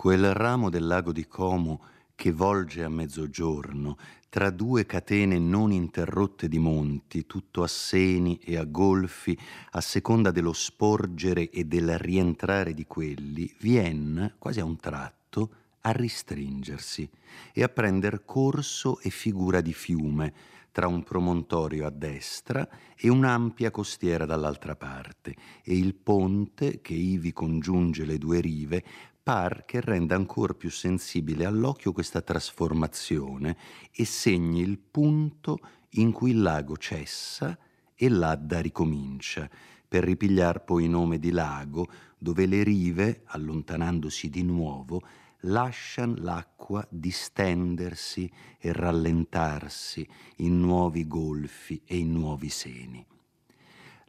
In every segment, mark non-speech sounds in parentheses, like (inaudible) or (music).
Quel ramo del lago di Como che volge a mezzogiorno tra due catene non interrotte di monti, tutto a seni e a golfi, a seconda dello sporgere e del rientrare di quelli, vien, quasi a un tratto, a ristringersi e a prender corso e figura di fiume, tra un promontorio a destra e un'ampia costiera dall'altra parte, e il ponte che ivi congiunge le due rive par che renda ancora più sensibile all'occhio questa trasformazione e segni il punto in cui il lago cessa e l'Adda ricomincia, per ripigliar poi nome di lago, dove le rive, allontanandosi di nuovo, lascian l'acqua distendersi e rallentarsi in nuovi golfi e in nuovi seni.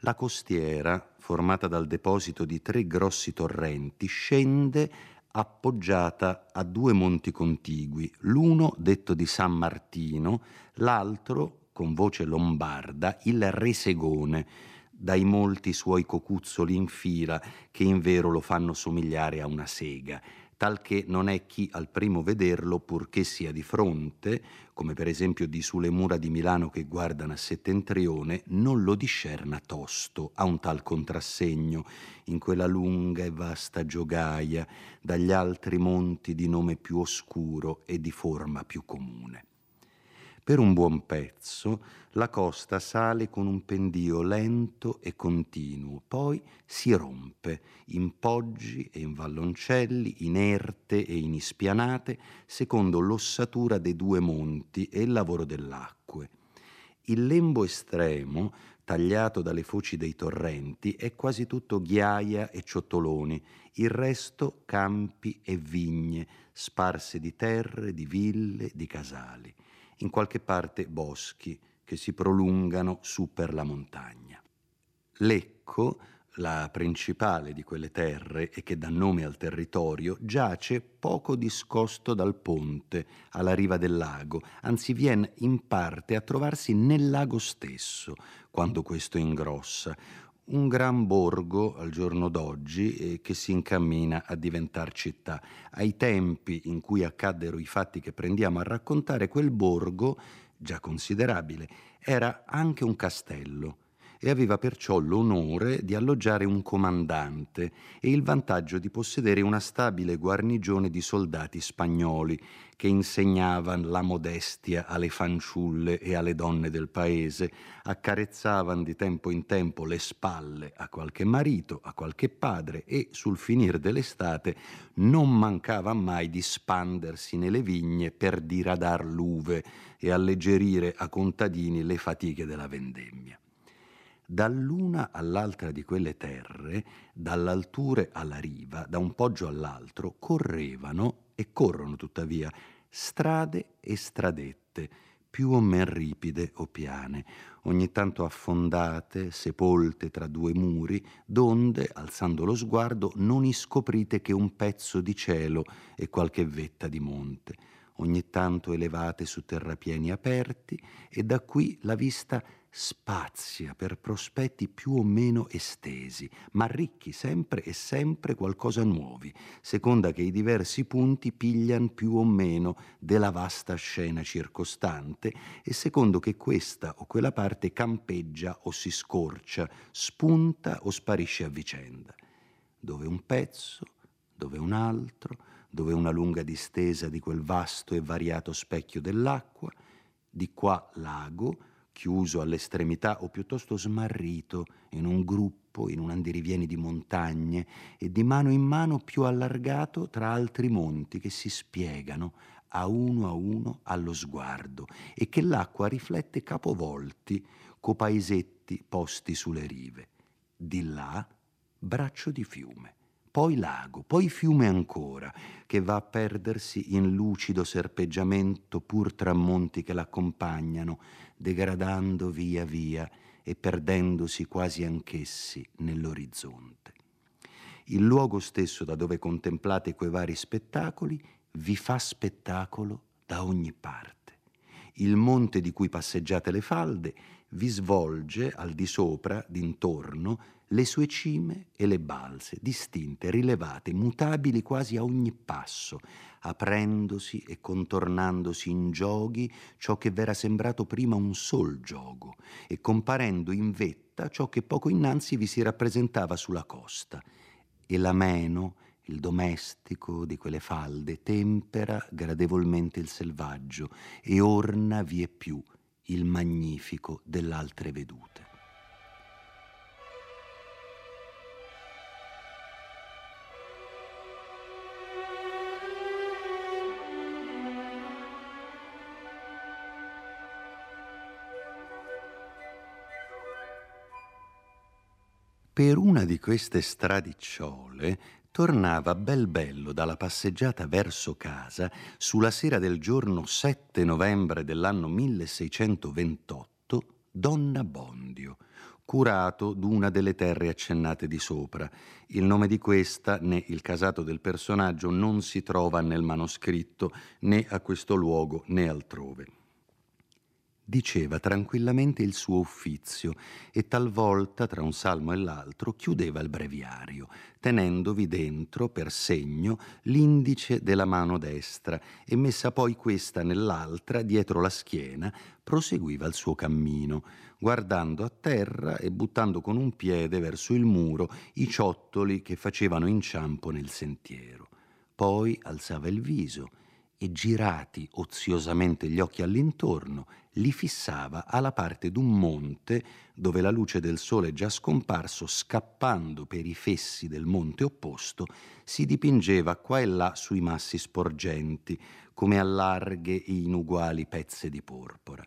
La costiera, formata dal deposito di tre grossi torrenti, scende appoggiata a due monti contigui, l'uno detto di San Martino, l'altro, con voce lombarda, il Resegone, dai molti suoi cocuzzoli in fila che in vero lo fanno somigliare a una sega, tal che non è chi al primo vederlo, purché sia di fronte, come per esempio di sulle mura di Milano che guardano a settentrione, non lo discerna tosto a un tal contrassegno, in quella lunga e vasta giogaia, dagli altri monti di nome più oscuro e di forma più comune. Per un buon pezzo la costa sale con un pendio lento e continuo, poi si rompe in poggi e in valloncelli, inerte e in ispianate, secondo l'ossatura dei due monti e il lavoro dell'acque. Il lembo estremo, tagliato dalle foci dei torrenti, è quasi tutto ghiaia e ciottoloni, il resto campi e vigne, sparse di terre, di ville, di casali in qualche parte boschi che si prolungano su per la montagna. Lecco, la principale di quelle terre e che dà nome al territorio, giace poco discosto dal ponte alla riva del lago, anzi viene in parte a trovarsi nel lago stesso quando questo ingrossa, un gran borgo al giorno d'oggi eh, che si incammina a diventare città. Ai tempi in cui accaddero i fatti che prendiamo a raccontare, quel borgo, già considerabile, era anche un castello e aveva perciò l'onore di alloggiare un comandante e il vantaggio di possedere una stabile guarnigione di soldati spagnoli che insegnavano la modestia alle fanciulle e alle donne del paese, accarezzavano di tempo in tempo le spalle a qualche marito, a qualche padre e sul finire dell'estate non mancava mai di spandersi nelle vigne per diradar l'uve e alleggerire a contadini le fatiche della vendemmia dall'una all'altra di quelle terre, dall'alture alla riva, da un poggio all'altro, correvano e corrono tuttavia strade e stradette, più o men ripide o piane, ogni tanto affondate, sepolte tra due muri, donde, alzando lo sguardo, non iscoprite che un pezzo di cielo e qualche vetta di monte, ogni tanto elevate su terrapieni aperti, e da qui la vista spazia per prospetti più o meno estesi, ma ricchi sempre e sempre qualcosa nuovi, seconda che i diversi punti piglian più o meno della vasta scena circostante e secondo che questa o quella parte campeggia o si scorcia, spunta o sparisce a vicenda. Dove un pezzo, dove un altro, dove una lunga distesa di quel vasto e variato specchio dell'acqua, di qua lago, chiuso all'estremità o piuttosto smarrito in un gruppo, in un andirivieni di montagne e di mano in mano più allargato tra altri monti che si spiegano a uno a uno allo sguardo e che l'acqua riflette capovolti co paesetti posti sulle rive. Di là braccio di fiume poi lago, poi fiume ancora, che va a perdersi in lucido serpeggiamento pur tra monti che l'accompagnano, degradando via via e perdendosi quasi anch'essi nell'orizzonte. Il luogo stesso da dove contemplate quei vari spettacoli vi fa spettacolo da ogni parte. Il monte di cui passeggiate le falde vi svolge al di sopra, d'intorno, le sue cime e le balze, distinte, rilevate, mutabili quasi a ogni passo, aprendosi e contornandosi in giochi ciò che v'era sembrato prima un sol gioco, e comparendo in vetta ciò che poco innanzi vi si rappresentava sulla costa. E l'ameno, il domestico di quelle falde, tempera gradevolmente il selvaggio e orna vie più il magnifico dell'altre vedute. Per una di queste stradicciole tornava bel bello dalla passeggiata verso casa sulla sera del giorno 7 novembre dell'anno 1628 Donna Bondio, curato d'una delle terre accennate di sopra. Il nome di questa né il casato del personaggio non si trova nel manoscritto né a questo luogo né altrove diceva tranquillamente il suo uffizio e talvolta, tra un salmo e l'altro, chiudeva il breviario, tenendovi dentro, per segno, l'indice della mano destra e messa poi questa nell'altra, dietro la schiena, proseguiva il suo cammino, guardando a terra e buttando con un piede verso il muro i ciottoli che facevano inciampo nel sentiero. Poi alzava il viso e girati oziosamente gli occhi all'intorno, li fissava alla parte d'un monte dove la luce del sole già scomparso, scappando per i fessi del monte opposto, si dipingeva qua e là sui massi sporgenti, come a larghe e inuguali pezze di porpora.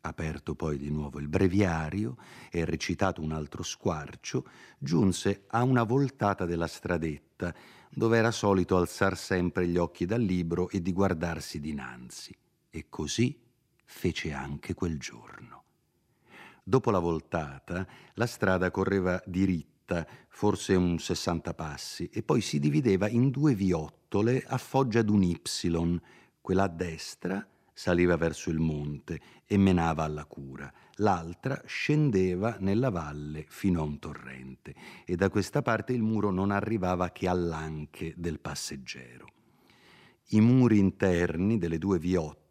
Aperto poi di nuovo il breviario e recitato un altro squarcio, giunse a una voltata della stradetta, dove era solito alzar sempre gli occhi dal libro e di guardarsi dinanzi. E così fece anche quel giorno. Dopo la voltata, la strada correva diritta, forse un sessanta passi, e poi si divideva in due viottole a foggia d'un Y, quella a destra saliva verso il monte e menava alla cura, l'altra scendeva nella valle fino a un torrente e da questa parte il muro non arrivava che all'anche del passeggero. I muri interni delle due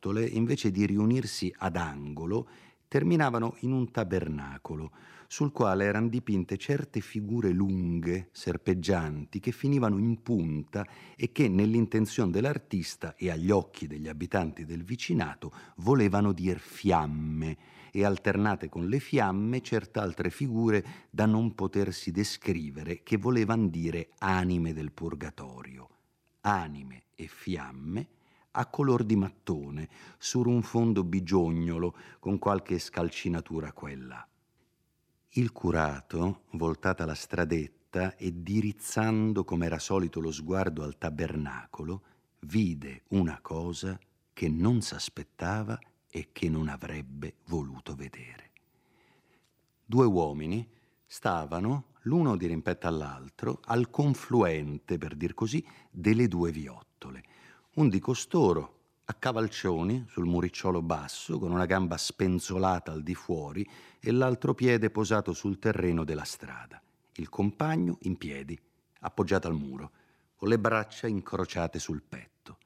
viottole, invece di riunirsi ad angolo, terminavano in un tabernacolo, sul quale erano dipinte certe figure lunghe, serpeggianti, che finivano in punta e che nell'intenzione dell'artista e agli occhi degli abitanti del vicinato volevano dir fiamme e alternate con le fiamme certe altre figure da non potersi descrivere che volevano dire anime del purgatorio. Anime e fiamme a color di mattone, su un fondo bigiognolo con qualche scalcinatura qua là. Il curato, voltata la stradetta e dirizzando come era solito lo sguardo al tabernacolo, vide una cosa che non s'aspettava e che non avrebbe voluto vedere. Due uomini stavano, l'uno di rimpetto all'altro, al confluente, per dir così, delle due viottole. Un di costoro, a cavalcioni sul muricciolo basso, con una gamba spenzolata al di fuori e l'altro piede posato sul terreno della strada. Il compagno in piedi, appoggiato al muro, con le braccia incrociate sul petto.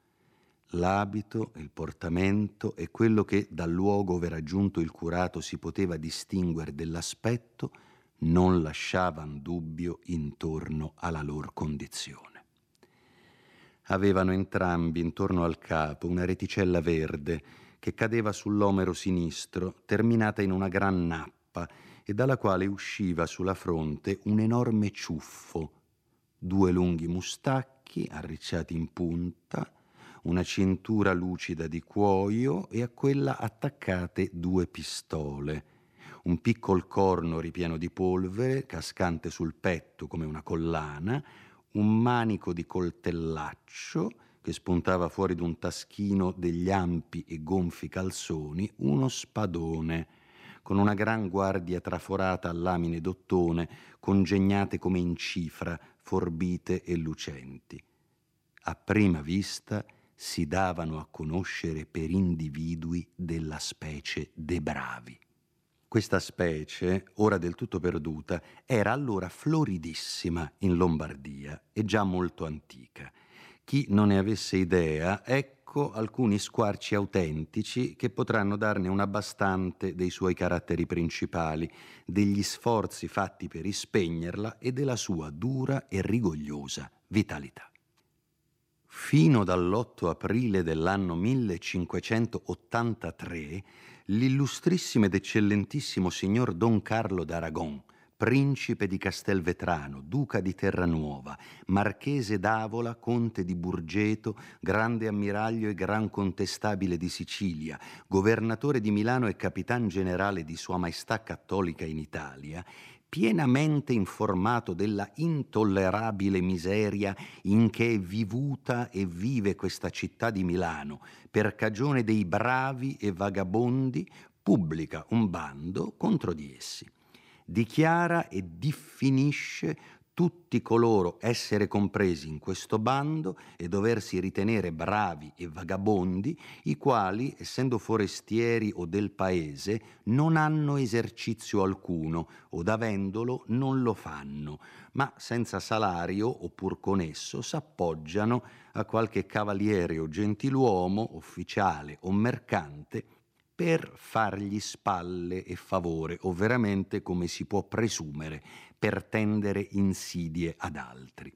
L'abito, il portamento e quello che dal luogo ove era giunto il curato si poteva distinguere dell'aspetto non lasciavano dubbio intorno alla loro condizione. Avevano entrambi intorno al capo una reticella verde che cadeva sull'omero sinistro, terminata in una gran nappa e dalla quale usciva sulla fronte un enorme ciuffo, due lunghi mustacchi arricciati in punta, una cintura lucida di cuoio e a quella attaccate due pistole, un piccol corno ripieno di polvere cascante sul petto come una collana, un manico di coltellaccio che spuntava fuori d'un taschino degli ampi e gonfi calzoni, uno spadone con una gran guardia traforata a lamine d'ottone, congegnate come in cifra, forbite e lucenti. A prima vista si davano a conoscere per individui della specie de bravi. Questa specie, ora del tutto perduta, era allora floridissima in Lombardia e già molto antica. Chi non ne avesse idea, ecco alcuni squarci autentici che potranno darne un abbastante dei suoi caratteri principali, degli sforzi fatti per ispegnerla e della sua dura e rigogliosa vitalità. Fino dall'8 aprile dell'anno 1583 l'illustrissimo ed eccellentissimo signor Don Carlo d'Aragon, principe di Castelvetrano, duca di Terranuova, marchese d'Avola, conte di Burgeto, grande ammiraglio e gran contestabile di Sicilia, governatore di Milano e capitan generale di Sua Maestà Cattolica in Italia, pienamente informato della intollerabile miseria in che è vivuta e vive questa città di Milano, per cagione dei bravi e vagabondi, pubblica un bando contro di essi. Dichiara e diffinisce tutti coloro essere compresi in questo bando e doversi ritenere bravi e vagabondi, i quali, essendo forestieri o del paese, non hanno esercizio alcuno, od avendolo non lo fanno, ma senza salario oppur con esso s'appoggiano a qualche cavaliere o gentiluomo, ufficiale o mercante, per fargli spalle e favore, o veramente, come si può presumere, per tendere insidie ad altri.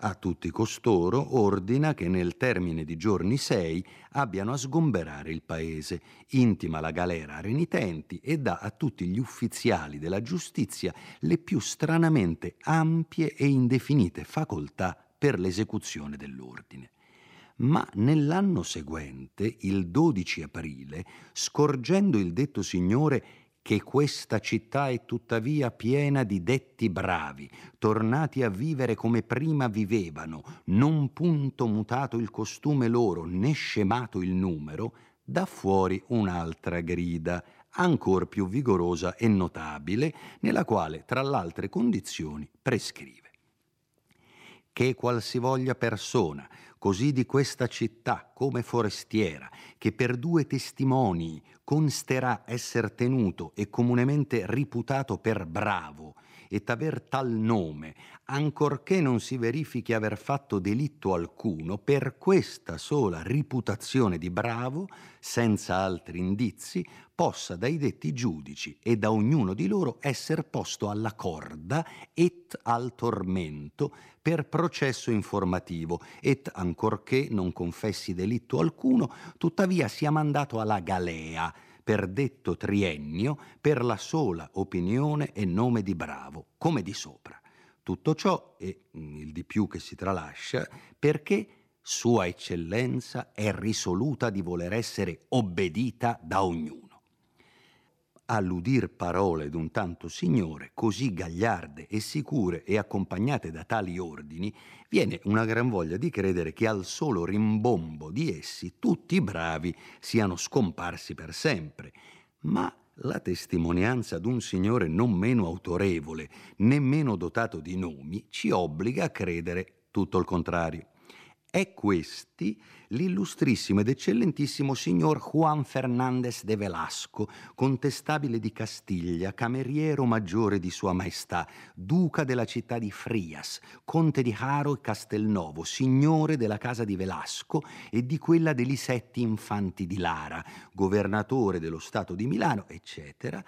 A tutti costoro ordina che nel termine di giorni sei abbiano a sgomberare il paese, intima la galera a renitenti e dà a tutti gli ufficiali della giustizia le più stranamente ampie e indefinite facoltà per l'esecuzione dell'ordine ma nell'anno seguente, il 12 aprile, scorgendo il detto signore che questa città è tuttavia piena di detti bravi, tornati a vivere come prima vivevano, non punto mutato il costume loro, né scemato il numero, dà fuori un'altra grida, ancor più vigorosa e notabile, nella quale, tra l'altre condizioni, prescrive che qualsivoglia persona, così di questa città come forestiera, che per due testimoni consterà esser tenuto e comunemente riputato per bravo, et aver tal nome, ancorché non si verifichi aver fatto delitto alcuno, per questa sola riputazione di bravo, senza altri indizi, possa dai detti giudici e da ognuno di loro esser posto alla corda et al tormento per processo informativo, et ancorché non confessi delitto alcuno, tuttavia sia mandato alla galea, per detto triennio per la sola opinione e nome di Bravo, come di sopra. Tutto ciò, e mm, il di più che si tralascia, perché Sua Eccellenza è risoluta di voler essere obbedita da ognuno all'udir parole d'un tanto signore, così gagliarde e sicure e accompagnate da tali ordini, viene una gran voglia di credere che al solo rimbombo di essi tutti i bravi siano scomparsi per sempre. Ma la testimonianza d'un signore non meno autorevole, nemmeno dotato di nomi, ci obbliga a credere tutto il contrario. È questi l'illustrissimo ed eccellentissimo signor Juan Fernández de Velasco, contestabile di Castiglia, cameriero maggiore di Sua Maestà, duca della città di Frias, conte di Haro e Castelnovo, signore della casa di Velasco e di quella degli Setti Infanti di Lara, governatore dello Stato di Milano, eccetera,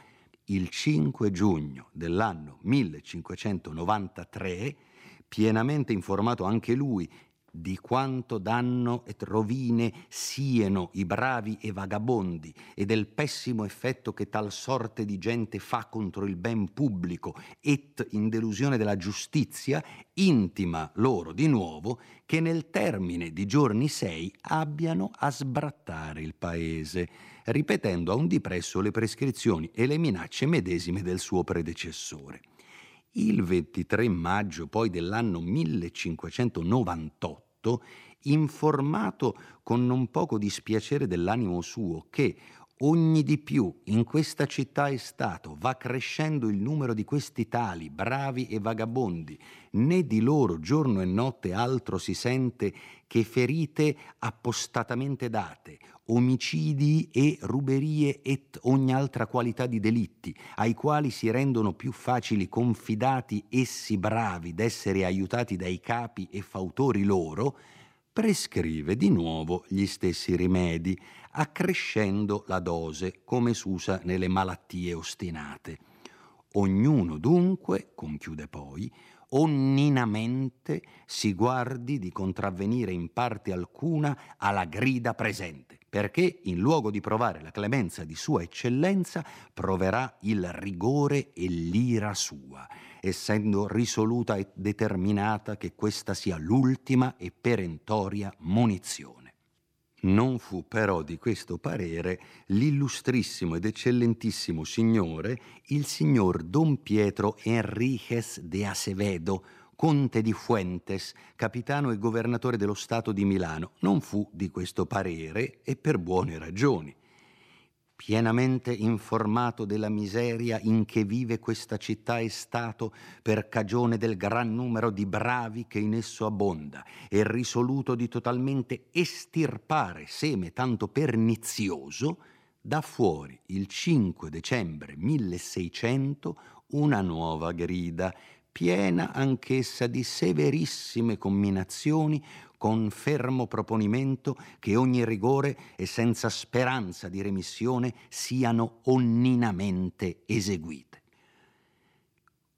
il 5 giugno dell'anno 1593, pienamente informato anche lui di quanto danno e rovine sieno i bravi e vagabondi e del pessimo effetto che tal sorte di gente fa contro il ben pubblico et in delusione della giustizia, intima loro di nuovo che nel termine di giorni sei abbiano a sbrattare il paese, ripetendo a un dipresso le prescrizioni e le minacce medesime del suo predecessore. Il 23 maggio poi dell'anno 1598, informato con non poco dispiacere dell'animo suo che, ogni di più in questa città è stato, va crescendo il numero di questi tali, bravi e vagabondi, né di loro giorno e notte altro si sente che ferite appostatamente date, omicidi e ruberie et ogni altra qualità di delitti, ai quali si rendono più facili confidati essi bravi d'essere aiutati dai capi e fautori loro, prescrive di nuovo gli stessi rimedi, accrescendo la dose come s'usa nelle malattie ostinate. Ognuno dunque, conchiude poi, onninamente si guardi di contravvenire in parte alcuna alla grida presente, perché in luogo di provare la clemenza di sua eccellenza, proverà il rigore e l'ira sua, essendo risoluta e determinata che questa sia l'ultima e perentoria munizione. Non fu però di questo parere l'illustrissimo ed eccellentissimo signore, il signor Don Pietro Enriquez de Acevedo, conte di Fuentes, capitano e governatore dello Stato di Milano. Non fu di questo parere e per buone ragioni pienamente informato della miseria in che vive questa città e Stato per cagione del gran numero di bravi che in esso abbonda, e risoluto di totalmente estirpare seme tanto pernizioso, dà fuori il 5 dicembre 1600 una nuova grida, piena anch'essa di severissime comminazioni con fermo proponimento che ogni rigore e senza speranza di remissione siano onninamente eseguite.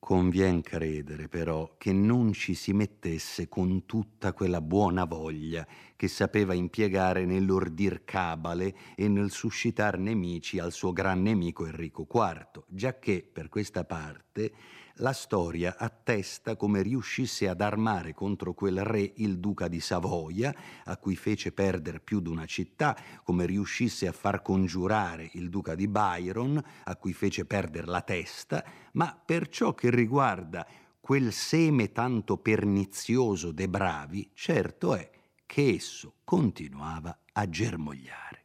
Convien credere però che non ci si mettesse con tutta quella buona voglia che sapeva impiegare nell'ordir cabale e nel suscitar nemici al suo gran nemico Enrico IV, giacché per questa parte la storia attesta come riuscisse ad armare contro quel re il duca di Savoia, a cui fece perdere più di una città, come riuscisse a far congiurare il duca di Byron, a cui fece perdere la testa, ma per ciò che riguarda quel seme tanto pernizioso dei bravi, certo è che esso continuava a germogliare.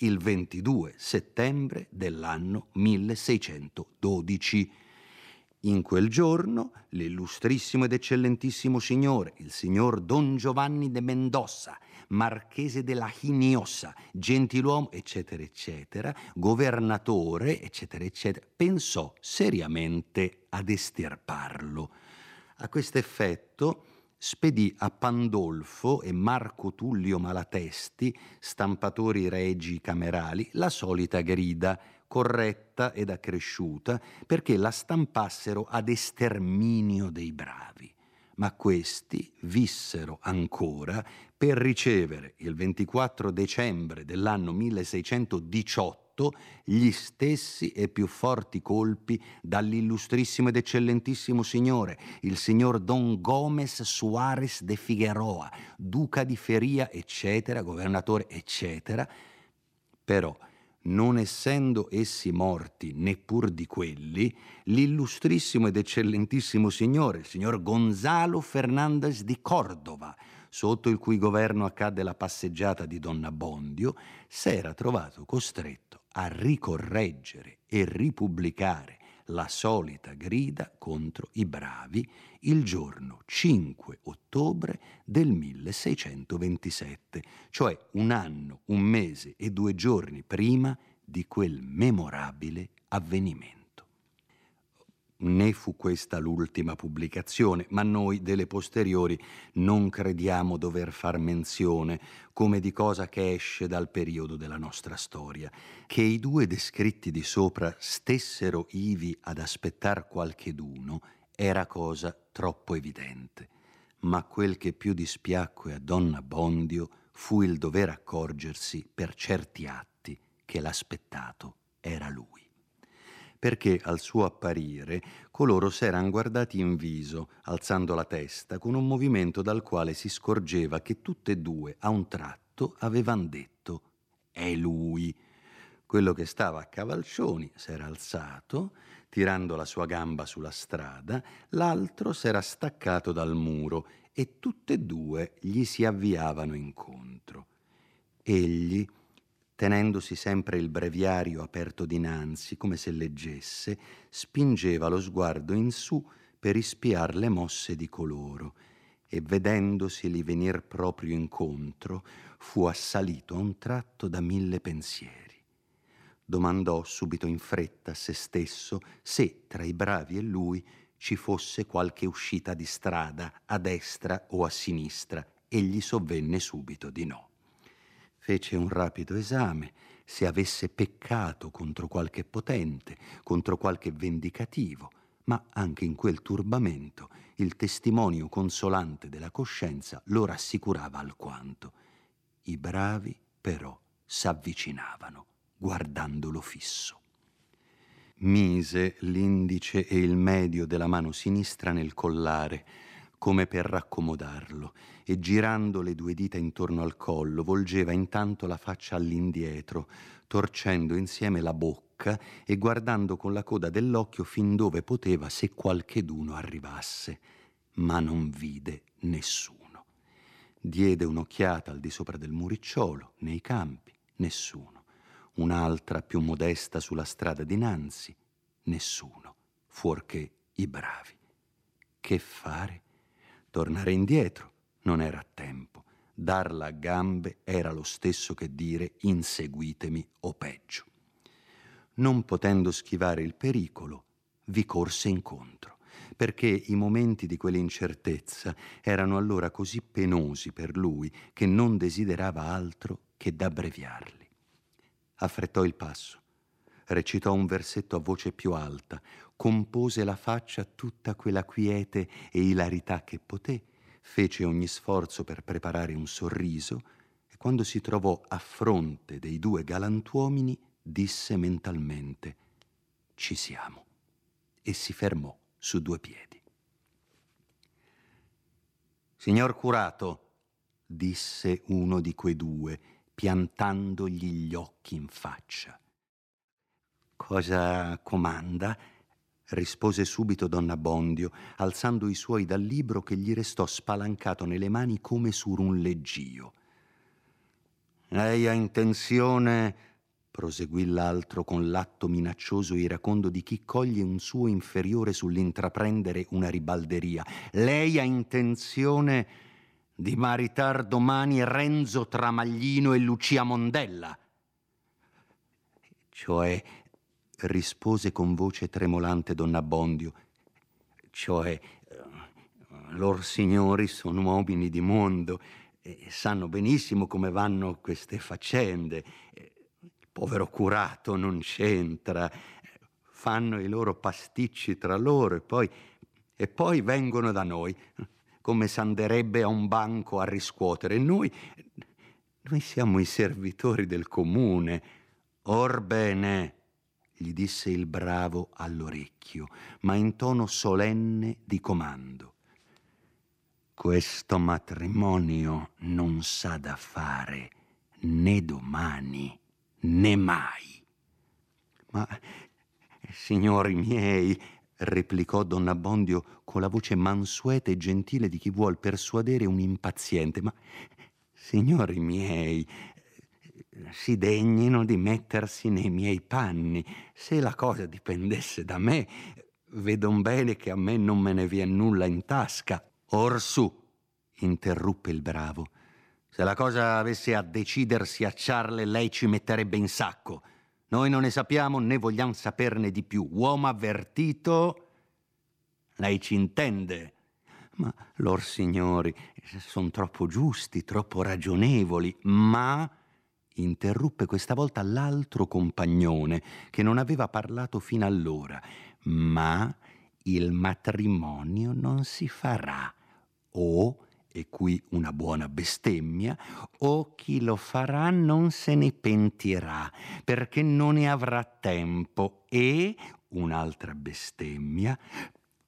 Il 22 settembre dell'anno 1612 in quel giorno l'illustrissimo ed eccellentissimo signore, il signor Don Giovanni de Mendoza, marchese della Hiniosa, gentiluomo, eccetera, eccetera, governatore, eccetera, eccetera, pensò seriamente ad estirparlo. A questo effetto spedì a Pandolfo e Marco Tullio Malatesti, stampatori regi camerali, la solita grida, corretta ed accresciuta, perché la stampassero ad esterminio dei bravi. Ma questi vissero ancora per ricevere il 24 dicembre dell'anno 1618 gli stessi e più forti colpi dall'illustrissimo ed eccellentissimo signore, il signor Don Gomez Suarez de Figueroa, duca di Feria, eccetera, governatore, eccetera. Però non essendo essi morti neppur di quelli, l'illustrissimo ed eccellentissimo signore, il signor Gonzalo Fernandez di Cordova, sotto il cui governo accadde la passeggiata di Donna Bondio, s'era trovato costretto a ricorreggere e ripubblicare la solita grida contro i bravi il giorno 5 ottobre del 1627, cioè un anno, un mese e due giorni prima di quel memorabile avvenimento. Né fu questa l'ultima pubblicazione, ma noi delle posteriori non crediamo dover far menzione come di cosa che esce dal periodo della nostra storia. Che i due descritti di sopra stessero ivi ad aspettar qualcheduno era cosa troppo evidente. Ma quel che più dispiacque a donna Bondio fu il dover accorgersi per certi atti che l'aspettato era lui perché al suo apparire coloro s'eran guardati in viso, alzando la testa, con un movimento dal quale si scorgeva che tutte e due, a un tratto, avevan detto «È lui!» Quello che stava a cavalcioni s'era alzato, tirando la sua gamba sulla strada, l'altro s'era staccato dal muro e tutte e due gli si avviavano incontro. Egli tenendosi sempre il breviario aperto dinanzi, come se leggesse, spingeva lo sguardo in su per ispiar le mosse di coloro e vedendoseli venir proprio incontro, fu assalito a un tratto da mille pensieri. Domandò subito in fretta a se stesso se tra i bravi e lui ci fosse qualche uscita di strada a destra o a sinistra e gli sovvenne subito di no. Fece un rapido esame se avesse peccato contro qualche potente, contro qualche vendicativo, ma anche in quel turbamento il testimonio consolante della coscienza lo rassicurava alquanto. I bravi però s'avvicinavano, guardandolo fisso. Mise l'indice e il medio della mano sinistra nel collare, come per raccomodarlo, e girando le due dita intorno al collo, volgeva intanto la faccia all'indietro, torcendo insieme la bocca e guardando con la coda dell'occhio fin dove poteva se qualcheduno arrivasse, ma non vide nessuno. Diede un'occhiata al di sopra del muricciolo, nei campi, nessuno. Un'altra più modesta sulla strada dinanzi, nessuno, fuorché i bravi. Che fare? Tornare indietro non era tempo. Darla a gambe era lo stesso che dire inseguitemi o peggio. Non potendo schivare il pericolo, vi corse incontro perché i momenti di quell'incertezza erano allora così penosi per lui che non desiderava altro che d'abbreviarli. Affrettò il passo, recitò un versetto a voce più alta, compose la faccia tutta quella quiete e ilarità che poté, fece ogni sforzo per preparare un sorriso e quando si trovò a fronte dei due galantuomini disse mentalmente ci siamo e si fermò su due piedi. Signor curato, disse uno di quei due, piantandogli gli occhi in faccia. Cosa comanda? Rispose subito donna Bondio, alzando i suoi dal libro che gli restò spalancato nelle mani come su un leggio. Lei ha intenzione proseguì l'altro con l'atto minaccioso e iracondo di chi coglie un suo inferiore sull'intraprendere una ribalderia. Lei ha intenzione di maritar domani Renzo Tramaglino e Lucia Mondella. Cioè, rispose con voce tremolante donna Bondio, cioè, lor signori sono uomini di mondo e sanno benissimo come vanno queste faccende povero curato non c'entra, fanno i loro pasticci tra loro e poi, e poi vengono da noi, come s'anderebbe a un banco a riscuotere. Noi, noi siamo i servitori del comune. Orbene, gli disse il bravo all'orecchio, ma in tono solenne di comando. Questo matrimonio non sa da fare né domani né mai. Ma, signori miei, replicò donna Bondio con la voce mansueta e gentile di chi vuol persuadere un impaziente, ma, signori miei, si degnino di mettersi nei miei panni. Se la cosa dipendesse da me, vedon bene che a me non me ne viene nulla in tasca. Orsù, interruppe il bravo, se la cosa avesse a decidersi a Charle, lei ci metterebbe in sacco. Noi non ne sappiamo né vogliamo saperne di più. Uomo avvertito, lei ci intende. Ma lor signori sono troppo giusti, troppo ragionevoli, ma interruppe questa volta l'altro compagnone che non aveva parlato fino allora. Ma il matrimonio non si farà o e qui una buona bestemmia, o chi lo farà non se ne pentirà, perché non ne avrà tempo, e un'altra bestemmia.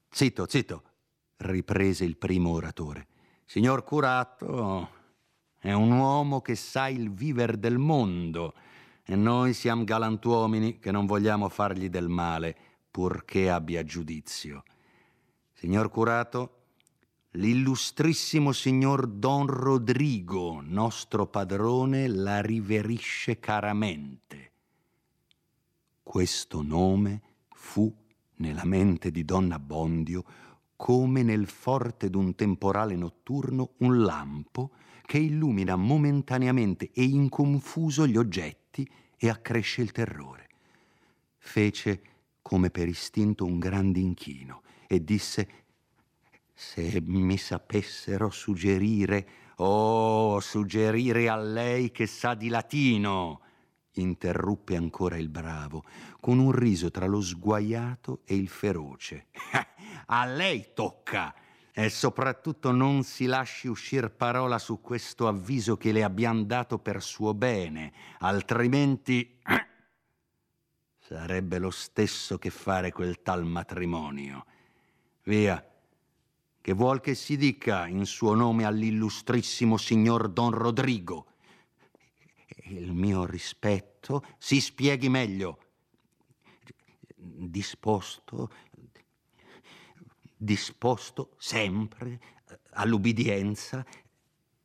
Zitto, zitto, riprese il primo oratore. Signor curato, è un uomo che sa il viver del mondo, e noi siamo galantuomini che non vogliamo fargli del male, purché abbia giudizio. Signor curato, l'illustrissimo signor Don Rodrigo, nostro padrone, la riverisce caramente. Questo nome fu nella mente di Donna Bondio come nel forte d'un temporale notturno un lampo che illumina momentaneamente e inconfuso gli oggetti e accresce il terrore. Fece come per istinto un grande inchino e disse se mi sapessero suggerire, oh, suggerire a lei che sa di latino, interruppe ancora il bravo, con un riso tra lo sguaiato e il feroce. (laughs) a lei tocca! E soprattutto non si lasci uscir parola su questo avviso che le abbiamo dato per suo bene, altrimenti (coughs) sarebbe lo stesso che fare quel tal matrimonio. Via, che vuol che si dica in suo nome all'illustrissimo signor Don Rodrigo? Il mio rispetto si spieghi meglio. Disposto, disposto sempre all'ubbidienza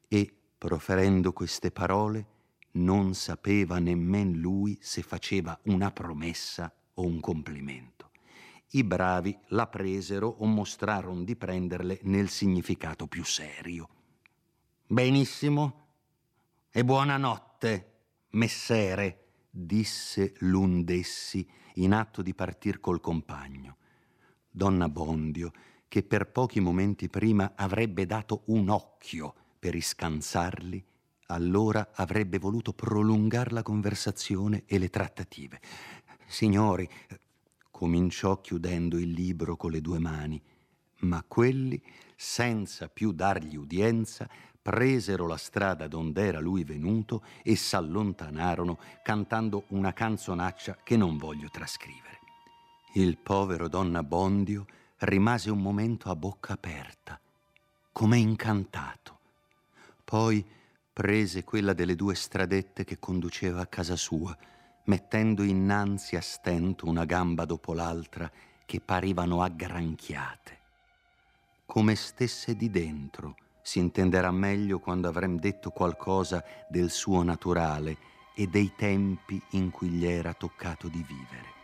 e, proferendo queste parole, non sapeva nemmen lui se faceva una promessa o un complimento. I bravi la presero o mostrarono di prenderle nel significato più serio. Benissimo e buonanotte, messere, disse l'un d'essi in atto di partir col compagno. Donna Bondio, che per pochi momenti prima avrebbe dato un occhio per iscansarli, allora avrebbe voluto prolungare la conversazione e le trattative. Signori, cominciò chiudendo il libro con le due mani, ma quelli, senza più dargli udienza, presero la strada dond'era lui venuto e s'allontanarono cantando una canzonaccia che non voglio trascrivere. Il povero donna Bondio rimase un momento a bocca aperta, come incantato. Poi prese quella delle due stradette che conduceva a casa sua mettendo innanzi a stento una gamba dopo l'altra che parivano aggranchiate. Come stesse di dentro, si intenderà meglio quando avrem detto qualcosa del suo naturale e dei tempi in cui gli era toccato di vivere.